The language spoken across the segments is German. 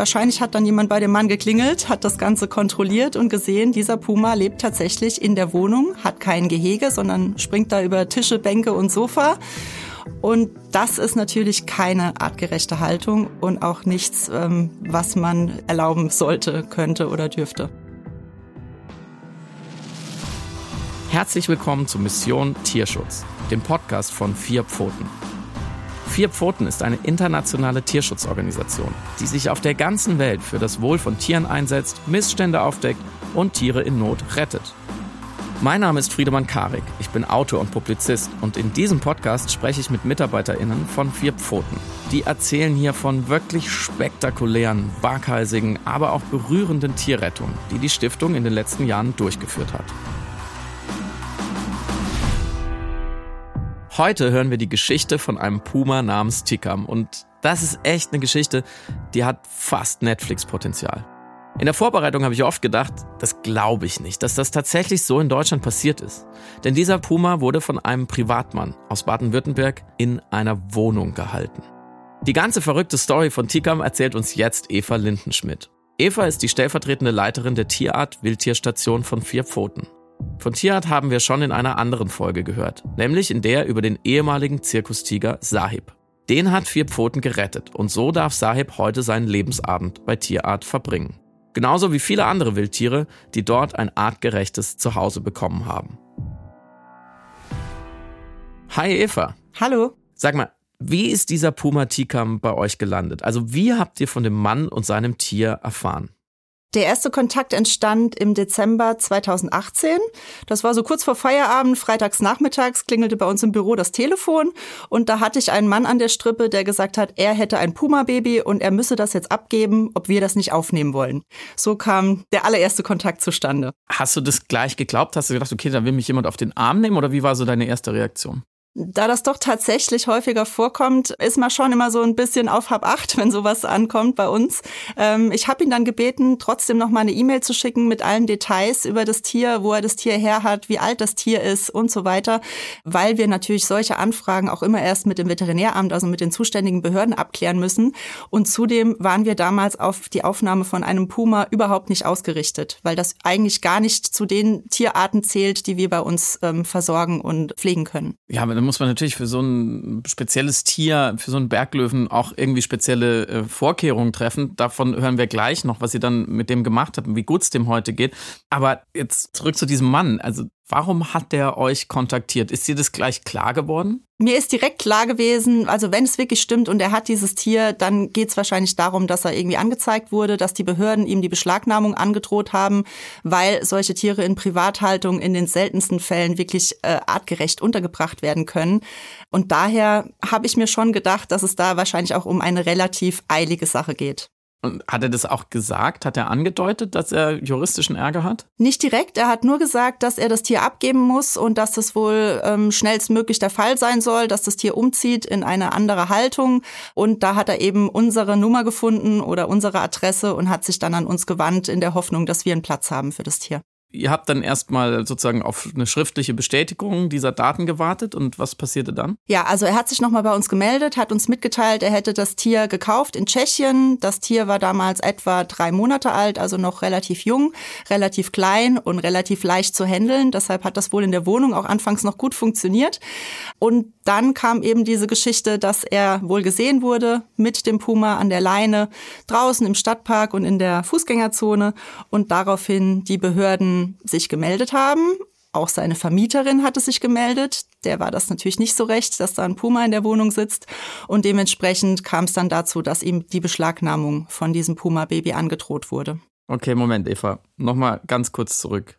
Wahrscheinlich hat dann jemand bei dem Mann geklingelt, hat das Ganze kontrolliert und gesehen, dieser Puma lebt tatsächlich in der Wohnung, hat kein Gehege, sondern springt da über Tische, Bänke und Sofa. Und das ist natürlich keine artgerechte Haltung und auch nichts, ähm, was man erlauben sollte, könnte oder dürfte. Herzlich willkommen zu Mission Tierschutz, dem Podcast von Vier Pfoten. Vier Pfoten ist eine internationale Tierschutzorganisation, die sich auf der ganzen Welt für das Wohl von Tieren einsetzt, Missstände aufdeckt und Tiere in Not rettet. Mein Name ist Friedemann Karik, ich bin Autor und Publizist und in diesem Podcast spreche ich mit MitarbeiterInnen von Vier Pfoten. Die erzählen hier von wirklich spektakulären, waghalsigen, aber auch berührenden Tierrettungen, die die Stiftung in den letzten Jahren durchgeführt hat. Heute hören wir die Geschichte von einem Puma namens Tikam und das ist echt eine Geschichte, die hat fast Netflix-Potenzial. In der Vorbereitung habe ich oft gedacht, das glaube ich nicht, dass das tatsächlich so in Deutschland passiert ist. Denn dieser Puma wurde von einem Privatmann aus Baden-Württemberg in einer Wohnung gehalten. Die ganze verrückte Story von Tikam erzählt uns jetzt Eva Lindenschmidt. Eva ist die stellvertretende Leiterin der Tierart Wildtierstation von Vier Pfoten. Von Tierart haben wir schon in einer anderen Folge gehört, nämlich in der über den ehemaligen Zirkustiger Sahib. Den hat Vier Pfoten gerettet und so darf Sahib heute seinen Lebensabend bei Tierart verbringen. Genauso wie viele andere Wildtiere, die dort ein artgerechtes Zuhause bekommen haben. Hi Eva. Hallo. Sag mal, wie ist dieser Puma Tikam bei euch gelandet? Also wie habt ihr von dem Mann und seinem Tier erfahren? Der erste Kontakt entstand im Dezember 2018. Das war so kurz vor Feierabend, freitags nachmittags klingelte bei uns im Büro das Telefon und da hatte ich einen Mann an der Strippe, der gesagt hat, er hätte ein Puma-Baby und er müsse das jetzt abgeben, ob wir das nicht aufnehmen wollen. So kam der allererste Kontakt zustande. Hast du das gleich geglaubt? Hast du gedacht, okay, da will mich jemand auf den Arm nehmen oder wie war so deine erste Reaktion? Da das doch tatsächlich häufiger vorkommt, ist man schon immer so ein bisschen auf Hab acht, wenn sowas ankommt bei uns. Ähm, ich habe ihn dann gebeten, trotzdem noch mal eine E-Mail zu schicken mit allen Details über das Tier, wo er das Tier her hat, wie alt das Tier ist und so weiter, weil wir natürlich solche Anfragen auch immer erst mit dem Veterinäramt, also mit den zuständigen Behörden abklären müssen. Und zudem waren wir damals auf die Aufnahme von einem Puma überhaupt nicht ausgerichtet, weil das eigentlich gar nicht zu den Tierarten zählt, die wir bei uns ähm, versorgen und pflegen können. Ja, dann muss man natürlich für so ein spezielles Tier, für so einen Berglöwen auch irgendwie spezielle äh, Vorkehrungen treffen. Davon hören wir gleich noch, was ihr dann mit dem gemacht habt und wie gut es dem heute geht. Aber jetzt zurück zu diesem Mann. Also Warum hat der euch kontaktiert? Ist dir das gleich klar geworden? Mir ist direkt klar gewesen, also wenn es wirklich stimmt und er hat dieses Tier, dann geht es wahrscheinlich darum, dass er irgendwie angezeigt wurde, dass die Behörden ihm die Beschlagnahmung angedroht haben, weil solche Tiere in Privathaltung in den seltensten Fällen wirklich äh, artgerecht untergebracht werden können. Und daher habe ich mir schon gedacht, dass es da wahrscheinlich auch um eine relativ eilige Sache geht. Und hat er das auch gesagt? Hat er angedeutet, dass er juristischen Ärger hat? Nicht direkt. Er hat nur gesagt, dass er das Tier abgeben muss und dass das wohl ähm, schnellstmöglich der Fall sein soll, dass das Tier umzieht in eine andere Haltung. Und da hat er eben unsere Nummer gefunden oder unsere Adresse und hat sich dann an uns gewandt in der Hoffnung, dass wir einen Platz haben für das Tier. Ihr habt dann erstmal sozusagen auf eine schriftliche Bestätigung dieser Daten gewartet und was passierte dann? Ja, also er hat sich nochmal bei uns gemeldet, hat uns mitgeteilt, er hätte das Tier gekauft in Tschechien. Das Tier war damals etwa drei Monate alt, also noch relativ jung, relativ klein und relativ leicht zu handeln. Deshalb hat das wohl in der Wohnung auch anfangs noch gut funktioniert. Und dann kam eben diese Geschichte, dass er wohl gesehen wurde mit dem Puma an der Leine draußen im Stadtpark und in der Fußgängerzone und daraufhin die Behörden sich gemeldet haben. Auch seine Vermieterin hatte sich gemeldet. Der war das natürlich nicht so recht, dass da ein Puma in der Wohnung sitzt. Und dementsprechend kam es dann dazu, dass ihm die Beschlagnahmung von diesem Puma-Baby angedroht wurde. Okay, Moment, Eva. Nochmal ganz kurz zurück.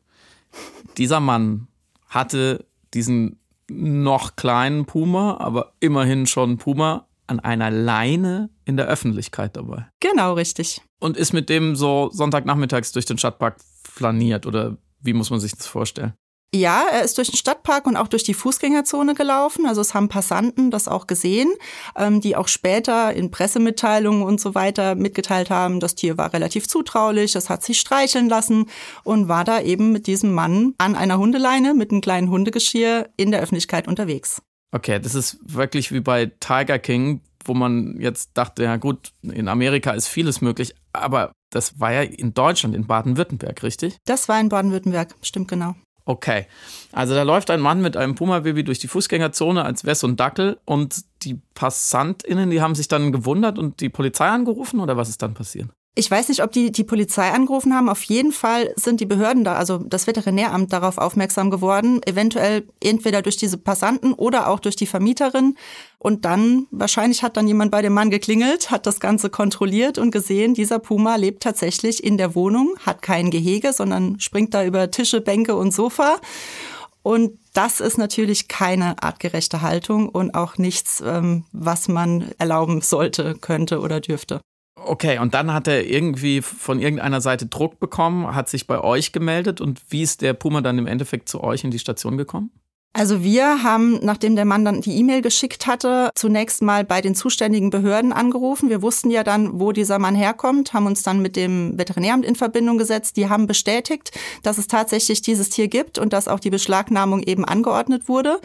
Dieser Mann hatte diesen noch kleinen Puma, aber immerhin schon Puma an einer Leine in der Öffentlichkeit dabei. Genau, richtig. Und ist mit dem so Sonntagnachmittags durch den Stadtpark flaniert oder wie muss man sich das vorstellen? Ja, er ist durch den Stadtpark und auch durch die Fußgängerzone gelaufen. Also es haben Passanten das auch gesehen, ähm, die auch später in Pressemitteilungen und so weiter mitgeteilt haben, das Tier war relativ zutraulich, es hat sich streicheln lassen und war da eben mit diesem Mann an einer Hundeleine mit einem kleinen Hundegeschirr in der Öffentlichkeit unterwegs. Okay, das ist wirklich wie bei Tiger King, wo man jetzt dachte, ja gut, in Amerika ist vieles möglich, aber das war ja in Deutschland, in Baden-Württemberg, richtig? Das war in Baden-Württemberg, stimmt genau. Okay, also da läuft ein Mann mit einem Puma-Baby durch die Fußgängerzone als Wess und Dackel und die PassantInnen, die haben sich dann gewundert und die Polizei angerufen oder was ist dann passiert? Ich weiß nicht, ob die die Polizei angerufen haben. Auf jeden Fall sind die Behörden da, also das Veterinäramt darauf aufmerksam geworden. Eventuell entweder durch diese Passanten oder auch durch die Vermieterin. Und dann, wahrscheinlich hat dann jemand bei dem Mann geklingelt, hat das Ganze kontrolliert und gesehen, dieser Puma lebt tatsächlich in der Wohnung, hat kein Gehege, sondern springt da über Tische, Bänke und Sofa. Und das ist natürlich keine artgerechte Haltung und auch nichts, ähm, was man erlauben sollte, könnte oder dürfte. Okay, und dann hat er irgendwie von irgendeiner Seite Druck bekommen, hat sich bei euch gemeldet und wie ist der Puma dann im Endeffekt zu euch in die Station gekommen? Also wir haben, nachdem der Mann dann die E-Mail geschickt hatte, zunächst mal bei den zuständigen Behörden angerufen. Wir wussten ja dann, wo dieser Mann herkommt, haben uns dann mit dem Veterinäramt in Verbindung gesetzt. Die haben bestätigt, dass es tatsächlich dieses Tier gibt und dass auch die Beschlagnahmung eben angeordnet wurde.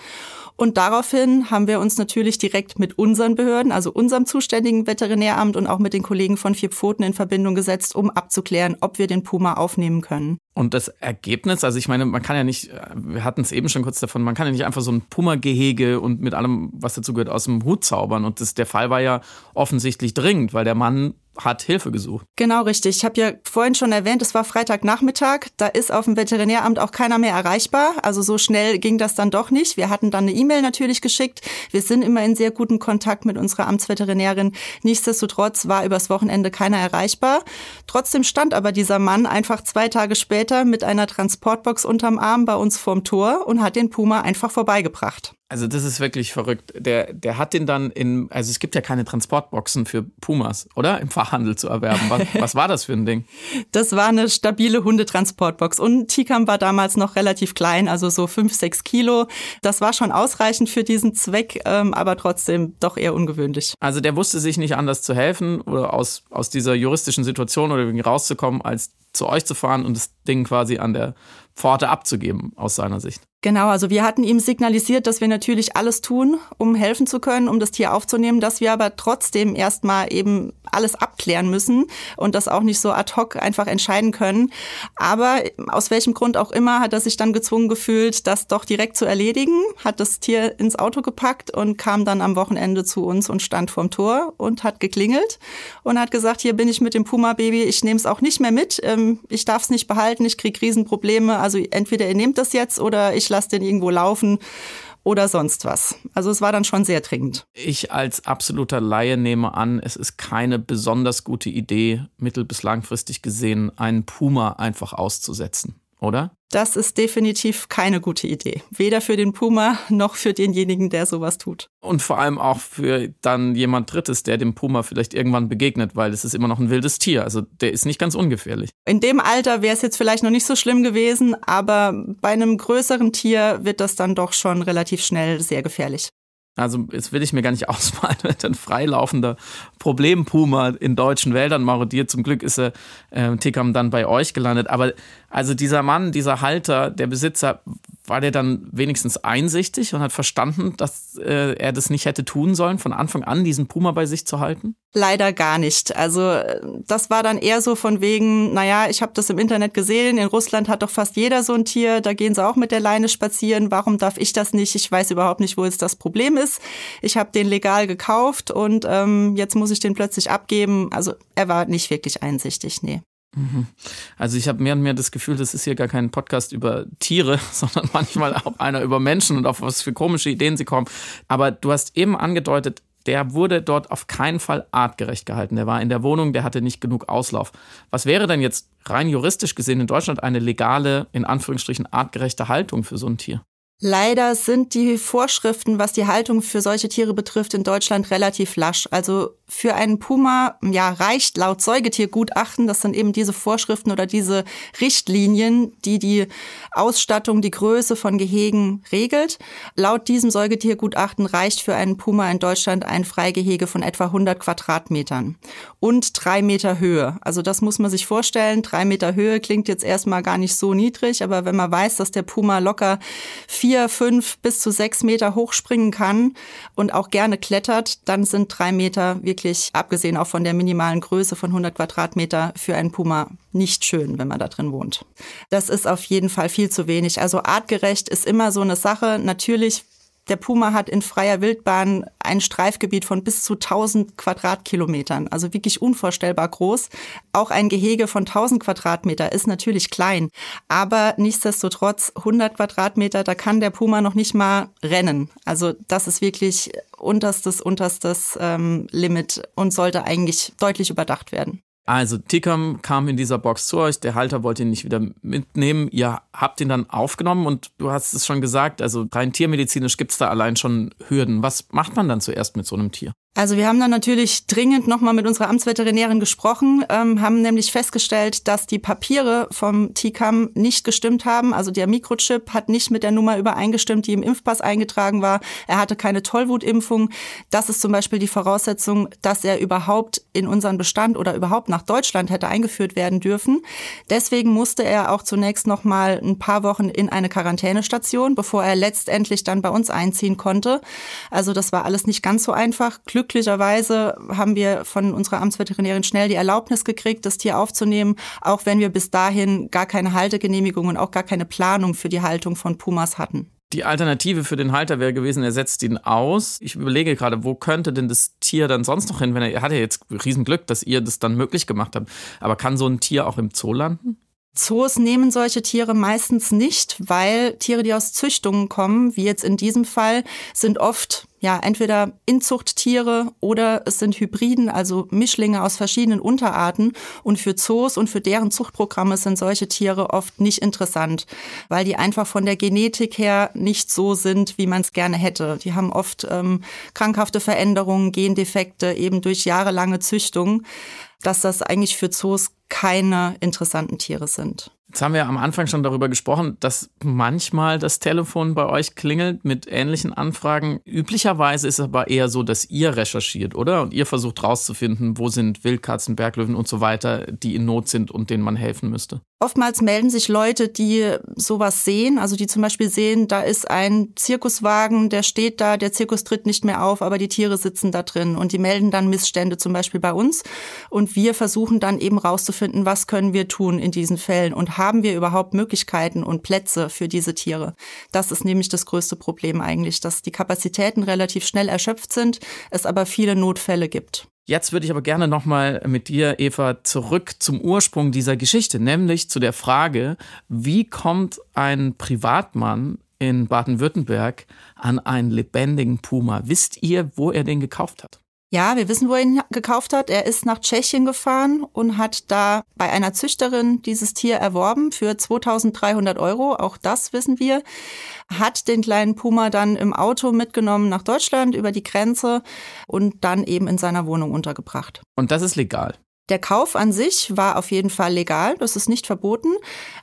Und daraufhin haben wir uns natürlich direkt mit unseren Behörden, also unserem zuständigen Veterinäramt und auch mit den Kollegen von Vier Pfoten in Verbindung gesetzt, um abzuklären, ob wir den Puma aufnehmen können. Und das Ergebnis, also ich meine, man kann ja nicht, wir hatten es eben schon kurz davon, man kann ja nicht einfach so ein Puma-Gehege und mit allem, was dazu gehört, aus dem Hut zaubern. Und das, der Fall war ja offensichtlich dringend, weil der Mann hat Hilfe gesucht. Genau richtig. Ich habe ja vorhin schon erwähnt, es war Freitagnachmittag. Da ist auf dem Veterinäramt auch keiner mehr erreichbar. Also so schnell ging das dann doch nicht. Wir hatten dann eine E-Mail natürlich geschickt. Wir sind immer in sehr guten Kontakt mit unserer Amtsveterinärin. Nichtsdestotrotz war übers Wochenende keiner erreichbar. Trotzdem stand aber dieser Mann einfach zwei Tage später mit einer Transportbox unterm Arm bei uns vorm Tor und hat den Puma einfach vorbeigebracht. Also das ist wirklich verrückt. Der, der hat den dann in, also es gibt ja keine Transportboxen für Pumas, oder? Im Fachhandel zu erwerben. Was, was war das für ein Ding? Das war eine stabile Hundetransportbox. Und Tikam war damals noch relativ klein, also so fünf, sechs Kilo. Das war schon ausreichend für diesen Zweck, ähm, aber trotzdem doch eher ungewöhnlich. Also der wusste sich nicht anders zu helfen oder aus, aus dieser juristischen Situation oder irgendwie rauszukommen, als zu euch zu fahren und das Ding quasi an der Pforte abzugeben, aus seiner Sicht. Genau, also wir hatten ihm signalisiert, dass wir natürlich alles tun, um helfen zu können, um das Tier aufzunehmen, dass wir aber trotzdem erstmal eben alles abklären müssen und das auch nicht so ad hoc einfach entscheiden können. Aber aus welchem Grund auch immer hat er sich dann gezwungen gefühlt, das doch direkt zu erledigen, hat das Tier ins Auto gepackt und kam dann am Wochenende zu uns und stand vorm Tor und hat geklingelt und hat gesagt, hier bin ich mit dem Puma-Baby, ich nehme es auch nicht mehr mit, ähm, ich darf es nicht behalten, ich kriege Riesenprobleme, also entweder ihr nehmt das jetzt oder ich lasse den irgendwo laufen oder sonst was. Also es war dann schon sehr dringend. Ich als absoluter Laie nehme an, es ist keine besonders gute Idee, mittel- bis langfristig gesehen, einen Puma einfach auszusetzen oder? Das ist definitiv keine gute Idee. Weder für den Puma noch für denjenigen, der sowas tut. Und vor allem auch für dann jemand Drittes, der dem Puma vielleicht irgendwann begegnet, weil es ist immer noch ein wildes Tier. Also der ist nicht ganz ungefährlich. In dem Alter wäre es jetzt vielleicht noch nicht so schlimm gewesen, aber bei einem größeren Tier wird das dann doch schon relativ schnell sehr gefährlich. Also jetzt will ich mir gar nicht ausmalen, wenn ein freilaufender Problempuma in deutschen Wäldern marodiert. Zum Glück ist er äh, Tikam dann bei euch gelandet. Aber also dieser Mann, dieser Halter, der Besitzer, war der dann wenigstens einsichtig und hat verstanden, dass äh, er das nicht hätte tun sollen, von Anfang an diesen Puma bei sich zu halten? Leider gar nicht. Also das war dann eher so von wegen, naja, ich habe das im Internet gesehen, in Russland hat doch fast jeder so ein Tier, da gehen sie auch mit der Leine spazieren, warum darf ich das nicht? Ich weiß überhaupt nicht, wo jetzt das Problem ist. Ich habe den legal gekauft und ähm, jetzt muss ich den plötzlich abgeben. Also er war nicht wirklich einsichtig, nee. Mhm. Also ich habe mehr und mehr das Gefühl, das ist hier gar kein Podcast über Tiere, sondern manchmal auch einer über Menschen und auf was für komische Ideen sie kommen. Aber du hast eben angedeutet, der wurde dort auf keinen Fall artgerecht gehalten. Der war in der Wohnung, der hatte nicht genug Auslauf. Was wäre denn jetzt rein juristisch gesehen in Deutschland eine legale, in Anführungsstrichen artgerechte Haltung für so ein Tier? Leider sind die Vorschriften, was die Haltung für solche Tiere betrifft, in Deutschland relativ lasch. Also für einen Puma, ja, reicht laut Säugetiergutachten, das sind eben diese Vorschriften oder diese Richtlinien, die die Ausstattung, die Größe von Gehegen regelt. Laut diesem Säugetiergutachten reicht für einen Puma in Deutschland ein Freigehege von etwa 100 Quadratmetern und drei Meter Höhe. Also das muss man sich vorstellen. Drei Meter Höhe klingt jetzt erstmal gar nicht so niedrig, aber wenn man weiß, dass der Puma locker vier, fünf bis zu sechs Meter hochspringen kann und auch gerne klettert, dann sind drei Meter wirklich, abgesehen auch von der minimalen Größe von 100 Quadratmeter, für einen Puma nicht schön, wenn man da drin wohnt. Das ist auf jeden Fall viel zu wenig. Also artgerecht ist immer so eine Sache. Natürlich der Puma hat in freier Wildbahn ein Streifgebiet von bis zu 1000 Quadratkilometern, also wirklich unvorstellbar groß. Auch ein Gehege von 1000 Quadratmeter ist natürlich klein, aber nichtsdestotrotz 100 Quadratmeter, da kann der Puma noch nicht mal rennen. Also das ist wirklich unterstes, unterstes ähm, Limit und sollte eigentlich deutlich überdacht werden. Also Tikam kam in dieser Box zu euch, der Halter wollte ihn nicht wieder mitnehmen. Ihr habt ihn dann aufgenommen und du hast es schon gesagt, also rein tiermedizinisch gibt es da allein schon Hürden. Was macht man dann zuerst mit so einem Tier? Also wir haben dann natürlich dringend nochmal mit unserer Amtsveterinärin gesprochen, ähm, haben nämlich festgestellt, dass die Papiere vom TICAM nicht gestimmt haben. Also der Mikrochip hat nicht mit der Nummer übereingestimmt, die im Impfpass eingetragen war. Er hatte keine Tollwutimpfung. Das ist zum Beispiel die Voraussetzung, dass er überhaupt in unseren Bestand oder überhaupt nach Deutschland hätte eingeführt werden dürfen. Deswegen musste er auch zunächst nochmal ein paar Wochen in eine Quarantänestation, bevor er letztendlich dann bei uns einziehen konnte. Also das war alles nicht ganz so einfach. Glück glücklicherweise haben wir von unserer Amtsveterinärin schnell die Erlaubnis gekriegt, das Tier aufzunehmen, auch wenn wir bis dahin gar keine Haltegenehmigung und auch gar keine Planung für die Haltung von Pumas hatten. Die Alternative für den Halter wäre gewesen, er setzt ihn aus. Ich überlege gerade, wo könnte denn das Tier dann sonst noch hin, wenn er, er hat ja jetzt Riesenglück, dass ihr das dann möglich gemacht habt. Aber kann so ein Tier auch im Zoo landen? Zoos nehmen solche Tiere meistens nicht, weil Tiere, die aus Züchtungen kommen, wie jetzt in diesem Fall, sind oft ja entweder Inzuchttiere oder es sind Hybriden, also Mischlinge aus verschiedenen Unterarten. Und für Zoos und für deren Zuchtprogramme sind solche Tiere oft nicht interessant, weil die einfach von der Genetik her nicht so sind, wie man es gerne hätte. Die haben oft ähm, krankhafte Veränderungen, Gendefekte eben durch jahrelange Züchtung dass das eigentlich für Zoos keine interessanten Tiere sind. Jetzt haben wir am Anfang schon darüber gesprochen, dass manchmal das Telefon bei euch klingelt mit ähnlichen Anfragen. Üblicherweise ist es aber eher so, dass ihr recherchiert, oder? Und ihr versucht rauszufinden, wo sind Wildkatzen, Berglöwen und so weiter, die in Not sind und denen man helfen müsste. Oftmals melden sich Leute, die sowas sehen, also die zum Beispiel sehen, da ist ein Zirkuswagen, der steht da, der Zirkus tritt nicht mehr auf, aber die Tiere sitzen da drin und die melden dann Missstände zum Beispiel bei uns und wir versuchen dann eben rauszufinden, was können wir tun in diesen Fällen und haben wir überhaupt Möglichkeiten und Plätze für diese Tiere. Das ist nämlich das größte Problem eigentlich, dass die Kapazitäten relativ schnell erschöpft sind, es aber viele Notfälle gibt. Jetzt würde ich aber gerne nochmal mit dir, Eva, zurück zum Ursprung dieser Geschichte, nämlich zu der Frage, wie kommt ein Privatmann in Baden-Württemberg an einen lebendigen Puma? Wisst ihr, wo er den gekauft hat? Ja, wir wissen, wo er ihn gekauft hat. Er ist nach Tschechien gefahren und hat da bei einer Züchterin dieses Tier erworben für 2300 Euro. Auch das wissen wir. Hat den kleinen Puma dann im Auto mitgenommen nach Deutschland über die Grenze und dann eben in seiner Wohnung untergebracht. Und das ist legal? Der Kauf an sich war auf jeden Fall legal, das ist nicht verboten.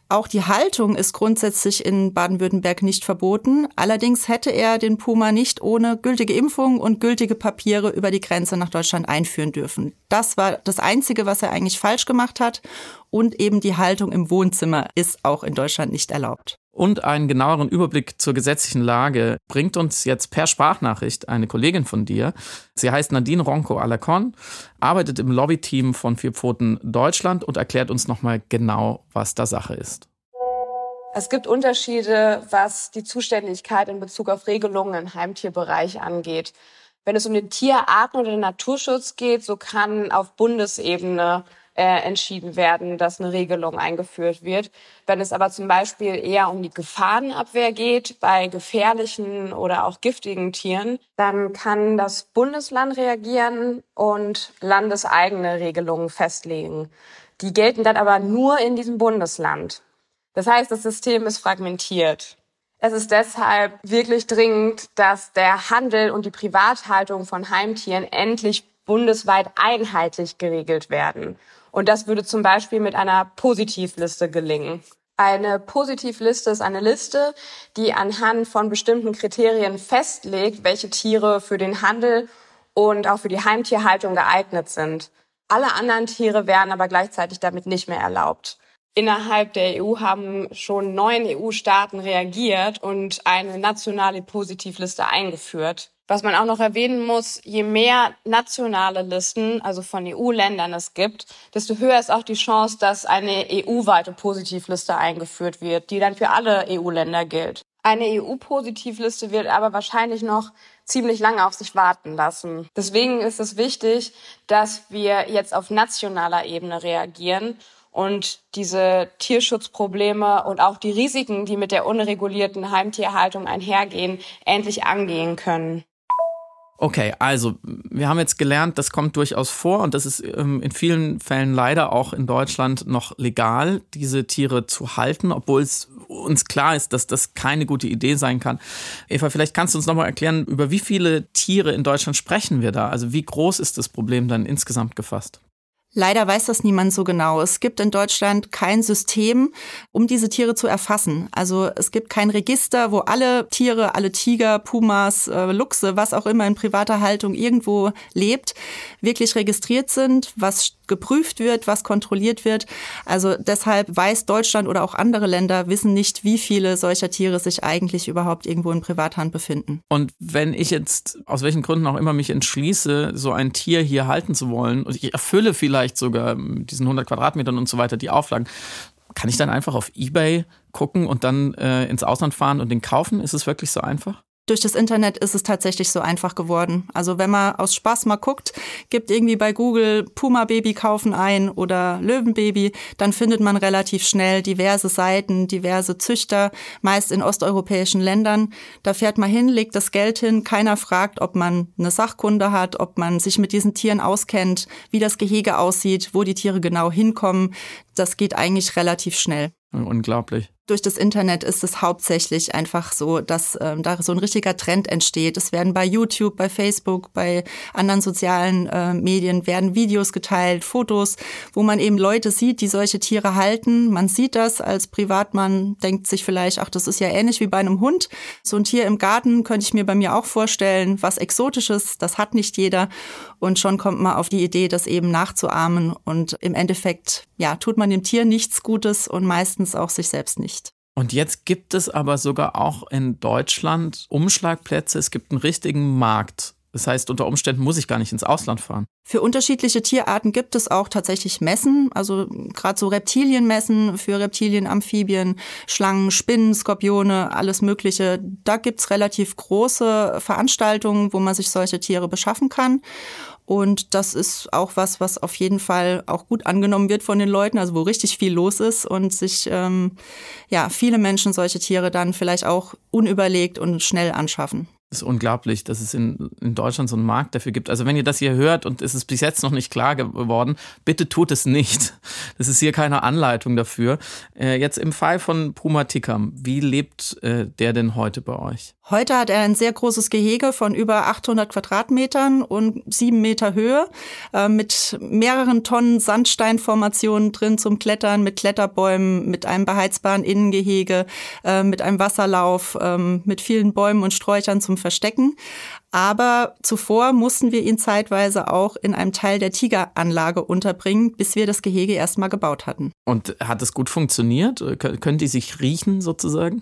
Auch die Haltung ist grundsätzlich in Baden-Württemberg nicht verboten. Allerdings hätte er den Puma nicht ohne gültige Impfung und gültige Papiere über die Grenze nach Deutschland einführen dürfen. Das war das Einzige, was er eigentlich falsch gemacht hat. Und eben die Haltung im Wohnzimmer ist auch in Deutschland nicht erlaubt und einen genaueren Überblick zur gesetzlichen Lage bringt uns jetzt per Sprachnachricht eine Kollegin von dir. Sie heißt Nadine Ronco Alacon, arbeitet im Lobbyteam von Vier Pfoten Deutschland und erklärt uns nochmal genau, was da Sache ist. Es gibt Unterschiede, was die Zuständigkeit in Bezug auf Regelungen im Heimtierbereich angeht. Wenn es um den Tierarten- oder den Naturschutz geht, so kann auf Bundesebene äh, entschieden werden, dass eine Regelung eingeführt wird. Wenn es aber zum Beispiel eher um die Gefahrenabwehr geht bei gefährlichen oder auch giftigen Tieren, dann kann das Bundesland reagieren und landeseigene Regelungen festlegen. Die gelten dann aber nur in diesem Bundesland. Das heißt, das System ist fragmentiert. Es ist deshalb wirklich dringend, dass der Handel und die Privathaltung von Heimtieren endlich bundesweit einheitlich geregelt werden. Und das würde zum Beispiel mit einer Positivliste gelingen. Eine Positivliste ist eine Liste, die anhand von bestimmten Kriterien festlegt, welche Tiere für den Handel und auch für die Heimtierhaltung geeignet sind. Alle anderen Tiere wären aber gleichzeitig damit nicht mehr erlaubt. Innerhalb der EU haben schon neun EU-Staaten reagiert und eine nationale Positivliste eingeführt. Was man auch noch erwähnen muss, je mehr nationale Listen, also von EU-Ländern es gibt, desto höher ist auch die Chance, dass eine EU-weite Positivliste eingeführt wird, die dann für alle EU-Länder gilt. Eine EU-Positivliste wird aber wahrscheinlich noch ziemlich lange auf sich warten lassen. Deswegen ist es wichtig, dass wir jetzt auf nationaler Ebene reagieren und diese Tierschutzprobleme und auch die Risiken, die mit der unregulierten Heimtierhaltung einhergehen, endlich angehen können. Okay, also wir haben jetzt gelernt, das kommt durchaus vor und das ist ähm, in vielen Fällen leider auch in Deutschland noch legal, diese Tiere zu halten, obwohl es uns klar ist, dass das keine gute Idee sein kann. Eva, vielleicht kannst du uns nochmal erklären, über wie viele Tiere in Deutschland sprechen wir da? Also wie groß ist das Problem dann insgesamt gefasst? Leider weiß das niemand so genau. Es gibt in Deutschland kein System, um diese Tiere zu erfassen. Also es gibt kein Register, wo alle Tiere, alle Tiger, Pumas, äh, Luchse, was auch immer in privater Haltung irgendwo lebt, wirklich registriert sind, was geprüft wird, was kontrolliert wird. Also deshalb weiß Deutschland oder auch andere Länder wissen nicht, wie viele solcher Tiere sich eigentlich überhaupt irgendwo in Privathand befinden. Und wenn ich jetzt aus welchen Gründen auch immer mich entschließe, so ein Tier hier halten zu wollen und ich erfülle vielleicht sogar mit diesen 100 Quadratmetern und so weiter die Auflagen, kann ich dann einfach auf eBay gucken und dann äh, ins Ausland fahren und den kaufen? Ist es wirklich so einfach? Durch das Internet ist es tatsächlich so einfach geworden. Also wenn man aus Spaß mal guckt, gibt irgendwie bei Google Puma Baby kaufen ein oder Löwenbaby, dann findet man relativ schnell diverse Seiten, diverse Züchter, meist in osteuropäischen Ländern. Da fährt man hin, legt das Geld hin, keiner fragt, ob man eine Sachkunde hat, ob man sich mit diesen Tieren auskennt, wie das Gehege aussieht, wo die Tiere genau hinkommen. Das geht eigentlich relativ schnell. Unglaublich durch das Internet ist es hauptsächlich einfach so, dass ähm, da so ein richtiger Trend entsteht. Es werden bei YouTube, bei Facebook, bei anderen sozialen äh, Medien werden Videos geteilt, Fotos, wo man eben Leute sieht, die solche Tiere halten. Man sieht das als Privatmann, denkt sich vielleicht, ach, das ist ja ähnlich wie bei einem Hund. So ein Tier im Garten könnte ich mir bei mir auch vorstellen, was Exotisches, das hat nicht jeder. Und schon kommt man auf die Idee, das eben nachzuahmen. Und im Endeffekt, ja, tut man dem Tier nichts Gutes und meistens auch sich selbst nicht. Und jetzt gibt es aber sogar auch in Deutschland Umschlagplätze. Es gibt einen richtigen Markt. Das heißt, unter Umständen muss ich gar nicht ins Ausland fahren. Für unterschiedliche Tierarten gibt es auch tatsächlich Messen, also gerade so Reptilienmessen für Reptilien, Amphibien, Schlangen, Spinnen, Skorpione, alles Mögliche. Da gibt's relativ große Veranstaltungen, wo man sich solche Tiere beschaffen kann. Und das ist auch was, was auf jeden Fall auch gut angenommen wird von den Leuten, also wo richtig viel los ist und sich ähm, ja viele Menschen solche Tiere dann vielleicht auch unüberlegt und schnell anschaffen ist unglaublich, dass es in, in Deutschland so einen Markt dafür gibt. Also wenn ihr das hier hört und es ist bis jetzt noch nicht klar geworden, bitte tut es nicht. Das ist hier keine Anleitung dafür. Äh, jetzt im Fall von Puma Tikam, wie lebt äh, der denn heute bei euch? Heute hat er ein sehr großes Gehege von über 800 Quadratmetern und sieben Meter Höhe äh, mit mehreren Tonnen Sandsteinformationen drin zum Klettern, mit Kletterbäumen, mit einem beheizbaren Innengehege, äh, mit einem Wasserlauf, äh, mit vielen Bäumen und Sträuchern zum Verstecken. Aber zuvor mussten wir ihn zeitweise auch in einem Teil der Tigeranlage unterbringen, bis wir das Gehege erstmal gebaut hatten. Und hat es gut funktioniert? Können die sich riechen sozusagen?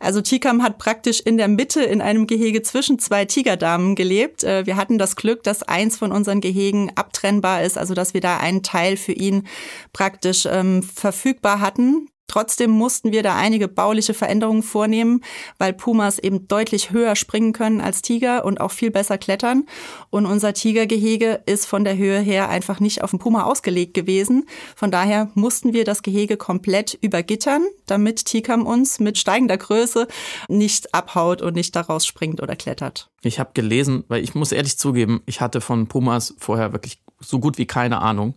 Also Tikam hat praktisch in der Mitte in einem Gehege zwischen zwei Tigerdamen gelebt. Äh, wir hatten das Glück, dass eins von unseren Gehegen abtrennbar ist, also dass wir da einen Teil für ihn praktisch ähm, verfügbar hatten. Trotzdem mussten wir da einige bauliche Veränderungen vornehmen, weil Pumas eben deutlich höher springen können als Tiger und auch viel besser klettern. Und unser Tigergehege ist von der Höhe her einfach nicht auf den Puma ausgelegt gewesen. Von daher mussten wir das Gehege komplett übergittern, damit Tikam uns mit steigender Größe nicht abhaut und nicht daraus springt oder klettert. Ich habe gelesen, weil ich muss ehrlich zugeben, ich hatte von Pumas vorher wirklich so gut wie keine Ahnung.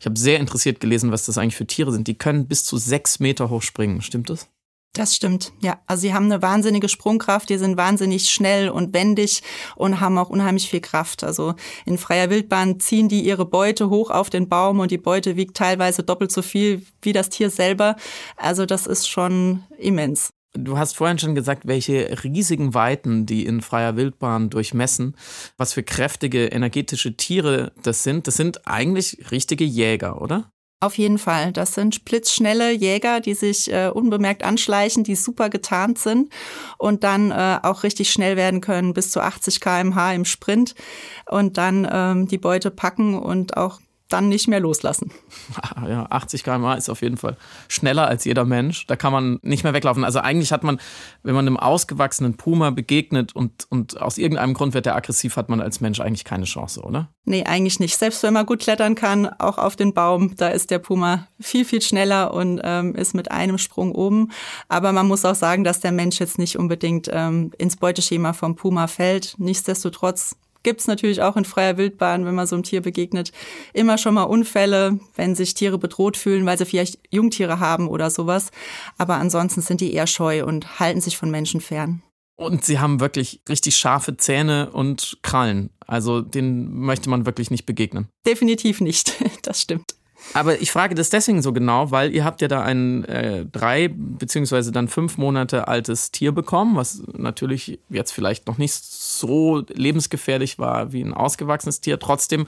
Ich habe sehr interessiert gelesen, was das eigentlich für Tiere sind. Die können bis zu sechs Meter hoch springen. Stimmt das? Das stimmt, ja. Also sie haben eine wahnsinnige Sprungkraft, die sind wahnsinnig schnell und wendig und haben auch unheimlich viel Kraft. Also in freier Wildbahn ziehen die ihre Beute hoch auf den Baum und die Beute wiegt teilweise doppelt so viel wie das Tier selber. Also das ist schon immens. Du hast vorhin schon gesagt, welche riesigen Weiten die in freier Wildbahn durchmessen, was für kräftige energetische Tiere das sind. Das sind eigentlich richtige Jäger, oder? Auf jeden Fall. Das sind blitzschnelle Jäger, die sich äh, unbemerkt anschleichen, die super getarnt sind und dann äh, auch richtig schnell werden können, bis zu 80 kmh im Sprint und dann ähm, die Beute packen und auch dann nicht mehr loslassen. Ja, 80 km/h ist auf jeden Fall schneller als jeder Mensch. Da kann man nicht mehr weglaufen. Also eigentlich hat man, wenn man einem ausgewachsenen Puma begegnet und, und aus irgendeinem Grund wird er aggressiv, hat man als Mensch eigentlich keine Chance, oder? Nee, eigentlich nicht. Selbst wenn man gut klettern kann, auch auf den Baum, da ist der Puma viel, viel schneller und ähm, ist mit einem Sprung oben. Aber man muss auch sagen, dass der Mensch jetzt nicht unbedingt ähm, ins Beuteschema vom Puma fällt. Nichtsdestotrotz gibt's natürlich auch in freier Wildbahn, wenn man so einem Tier begegnet, immer schon mal Unfälle, wenn sich Tiere bedroht fühlen, weil sie vielleicht Jungtiere haben oder sowas. Aber ansonsten sind die eher scheu und halten sich von Menschen fern. Und sie haben wirklich richtig scharfe Zähne und Krallen. Also denen möchte man wirklich nicht begegnen. Definitiv nicht. Das stimmt. Aber ich frage das deswegen so genau, weil ihr habt ja da ein äh, drei beziehungsweise dann fünf Monate altes Tier bekommen, was natürlich jetzt vielleicht noch nicht so lebensgefährlich war wie ein ausgewachsenes Tier. Trotzdem,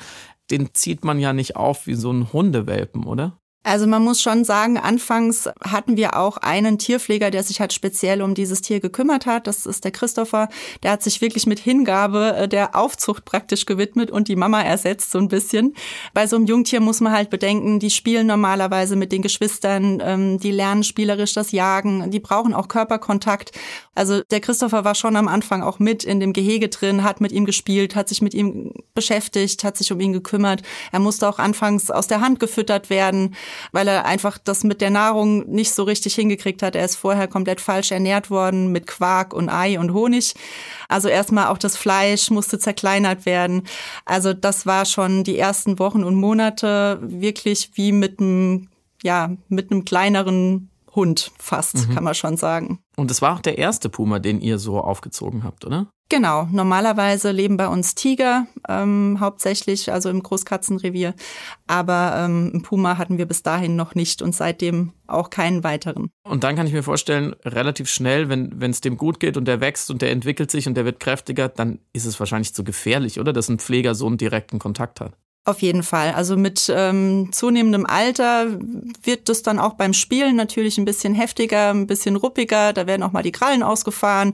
den zieht man ja nicht auf wie so ein Hundewelpen, oder? Also man muss schon sagen, anfangs hatten wir auch einen Tierpfleger, der sich halt speziell um dieses Tier gekümmert hat. Das ist der Christopher. Der hat sich wirklich mit Hingabe äh, der Aufzucht praktisch gewidmet und die Mama ersetzt so ein bisschen. Bei so einem Jungtier muss man halt bedenken, die spielen normalerweise mit den Geschwistern, ähm, die lernen spielerisch das Jagen, die brauchen auch Körperkontakt. Also der Christopher war schon am Anfang auch mit in dem Gehege drin, hat mit ihm gespielt, hat sich mit ihm beschäftigt, hat sich um ihn gekümmert. Er musste auch anfangs aus der Hand gefüttert werden weil er einfach das mit der Nahrung nicht so richtig hingekriegt hat. Er ist vorher komplett falsch ernährt worden mit Quark und Ei und Honig. Also erstmal auch das Fleisch musste zerkleinert werden. Also das war schon die ersten Wochen und Monate wirklich wie mit einem, ja, mit einem kleineren Hund fast, mhm. kann man schon sagen. Und es war auch der erste Puma, den ihr so aufgezogen habt, oder? Genau, normalerweise leben bei uns Tiger ähm, hauptsächlich, also im Großkatzenrevier. Aber ähm, Puma hatten wir bis dahin noch nicht und seitdem auch keinen weiteren. Und dann kann ich mir vorstellen, relativ schnell, wenn es dem gut geht und der wächst und der entwickelt sich und der wird kräftiger, dann ist es wahrscheinlich zu gefährlich, oder? Dass ein Pfleger so einen direkten Kontakt hat. Auf jeden Fall. Also mit ähm, zunehmendem Alter wird das dann auch beim Spielen natürlich ein bisschen heftiger, ein bisschen ruppiger. Da werden auch mal die Krallen ausgefahren.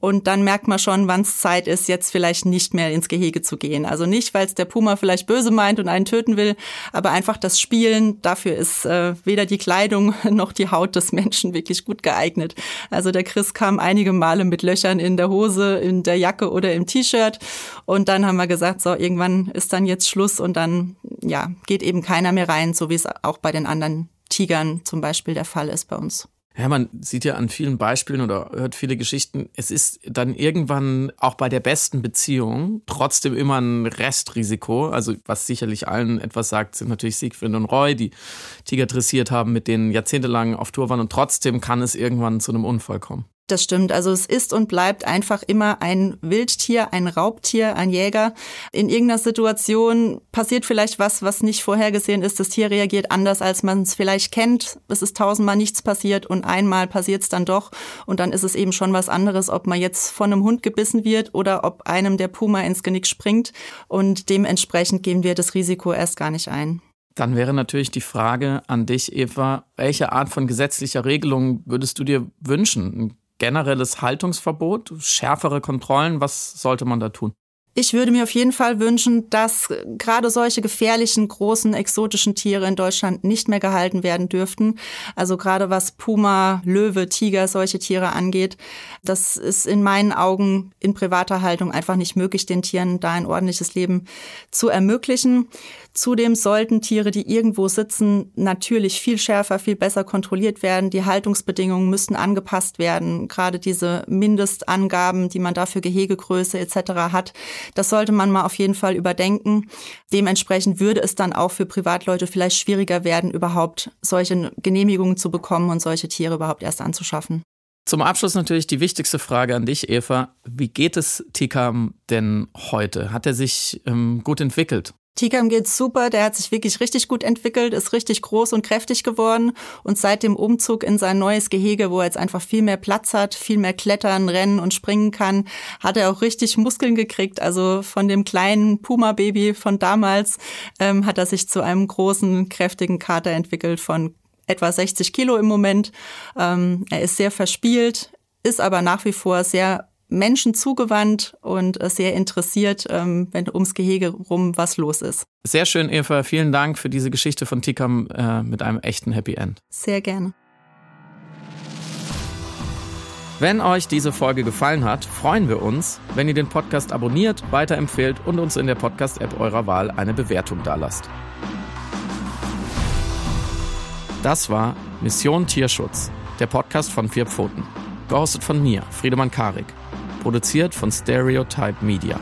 Und dann merkt man schon, wann es Zeit ist, jetzt vielleicht nicht mehr ins Gehege zu gehen. Also nicht, weil es der Puma vielleicht böse meint und einen töten will, aber einfach das Spielen, dafür ist äh, weder die Kleidung noch die Haut des Menschen wirklich gut geeignet. Also der Chris kam einige Male mit Löchern in der Hose, in der Jacke oder im T-Shirt. Und dann haben wir gesagt, so, irgendwann ist dann jetzt Schluss und dann ja, geht eben keiner mehr rein, so wie es auch bei den anderen Tigern zum Beispiel der Fall ist bei uns. Ja, man sieht ja an vielen Beispielen oder hört viele Geschichten, es ist dann irgendwann auch bei der besten Beziehung trotzdem immer ein Restrisiko. Also was sicherlich allen etwas sagt, sind natürlich Siegfried und Roy, die Tiger dressiert haben, mit denen jahrzehntelang auf Tour waren und trotzdem kann es irgendwann zu einem Unfall kommen. Das stimmt. Also es ist und bleibt einfach immer ein Wildtier, ein Raubtier, ein Jäger. In irgendeiner Situation passiert vielleicht was, was nicht vorhergesehen ist. Das Tier reagiert anders, als man es vielleicht kennt. Es ist tausendmal nichts passiert und einmal passiert es dann doch. Und dann ist es eben schon was anderes, ob man jetzt von einem Hund gebissen wird oder ob einem der Puma ins Genick springt. Und dementsprechend gehen wir das Risiko erst gar nicht ein. Dann wäre natürlich die Frage an dich, Eva, welche Art von gesetzlicher Regelung würdest du dir wünschen? Generelles Haltungsverbot, schärfere Kontrollen? Was sollte man da tun? Ich würde mir auf jeden Fall wünschen, dass gerade solche gefährlichen, großen, exotischen Tiere in Deutschland nicht mehr gehalten werden dürften. Also gerade was Puma, Löwe, Tiger, solche Tiere angeht. Das ist in meinen Augen in privater Haltung einfach nicht möglich, den Tieren da ein ordentliches Leben zu ermöglichen. Zudem sollten Tiere, die irgendwo sitzen, natürlich viel schärfer, viel besser kontrolliert werden. Die Haltungsbedingungen müssten angepasst werden. Gerade diese Mindestangaben, die man dafür Gehegegröße etc. hat, das sollte man mal auf jeden Fall überdenken. Dementsprechend würde es dann auch für Privatleute vielleicht schwieriger werden, überhaupt solche Genehmigungen zu bekommen und solche Tiere überhaupt erst anzuschaffen. Zum Abschluss natürlich die wichtigste Frage an dich, Eva. Wie geht es Tikam denn heute? Hat er sich ähm, gut entwickelt? Tikam geht's super, der hat sich wirklich richtig gut entwickelt, ist richtig groß und kräftig geworden und seit dem Umzug in sein neues Gehege, wo er jetzt einfach viel mehr Platz hat, viel mehr klettern, rennen und springen kann, hat er auch richtig Muskeln gekriegt. Also von dem kleinen Puma-Baby von damals ähm, hat er sich zu einem großen, kräftigen Kater entwickelt von etwa 60 Kilo im Moment. Ähm, er ist sehr verspielt, ist aber nach wie vor sehr Menschen zugewandt und sehr interessiert, ähm, wenn ums Gehege rum was los ist. Sehr schön, Eva. Vielen Dank für diese Geschichte von Tikam äh, mit einem echten Happy End. Sehr gerne. Wenn euch diese Folge gefallen hat, freuen wir uns, wenn ihr den Podcast abonniert, weiterempfehlt und uns in der Podcast-App eurer Wahl eine Bewertung dalasst. Das war Mission Tierschutz, der Podcast von Vier Pfoten. Gehostet von mir, Friedemann Karik. Produziert von Stereotype Media.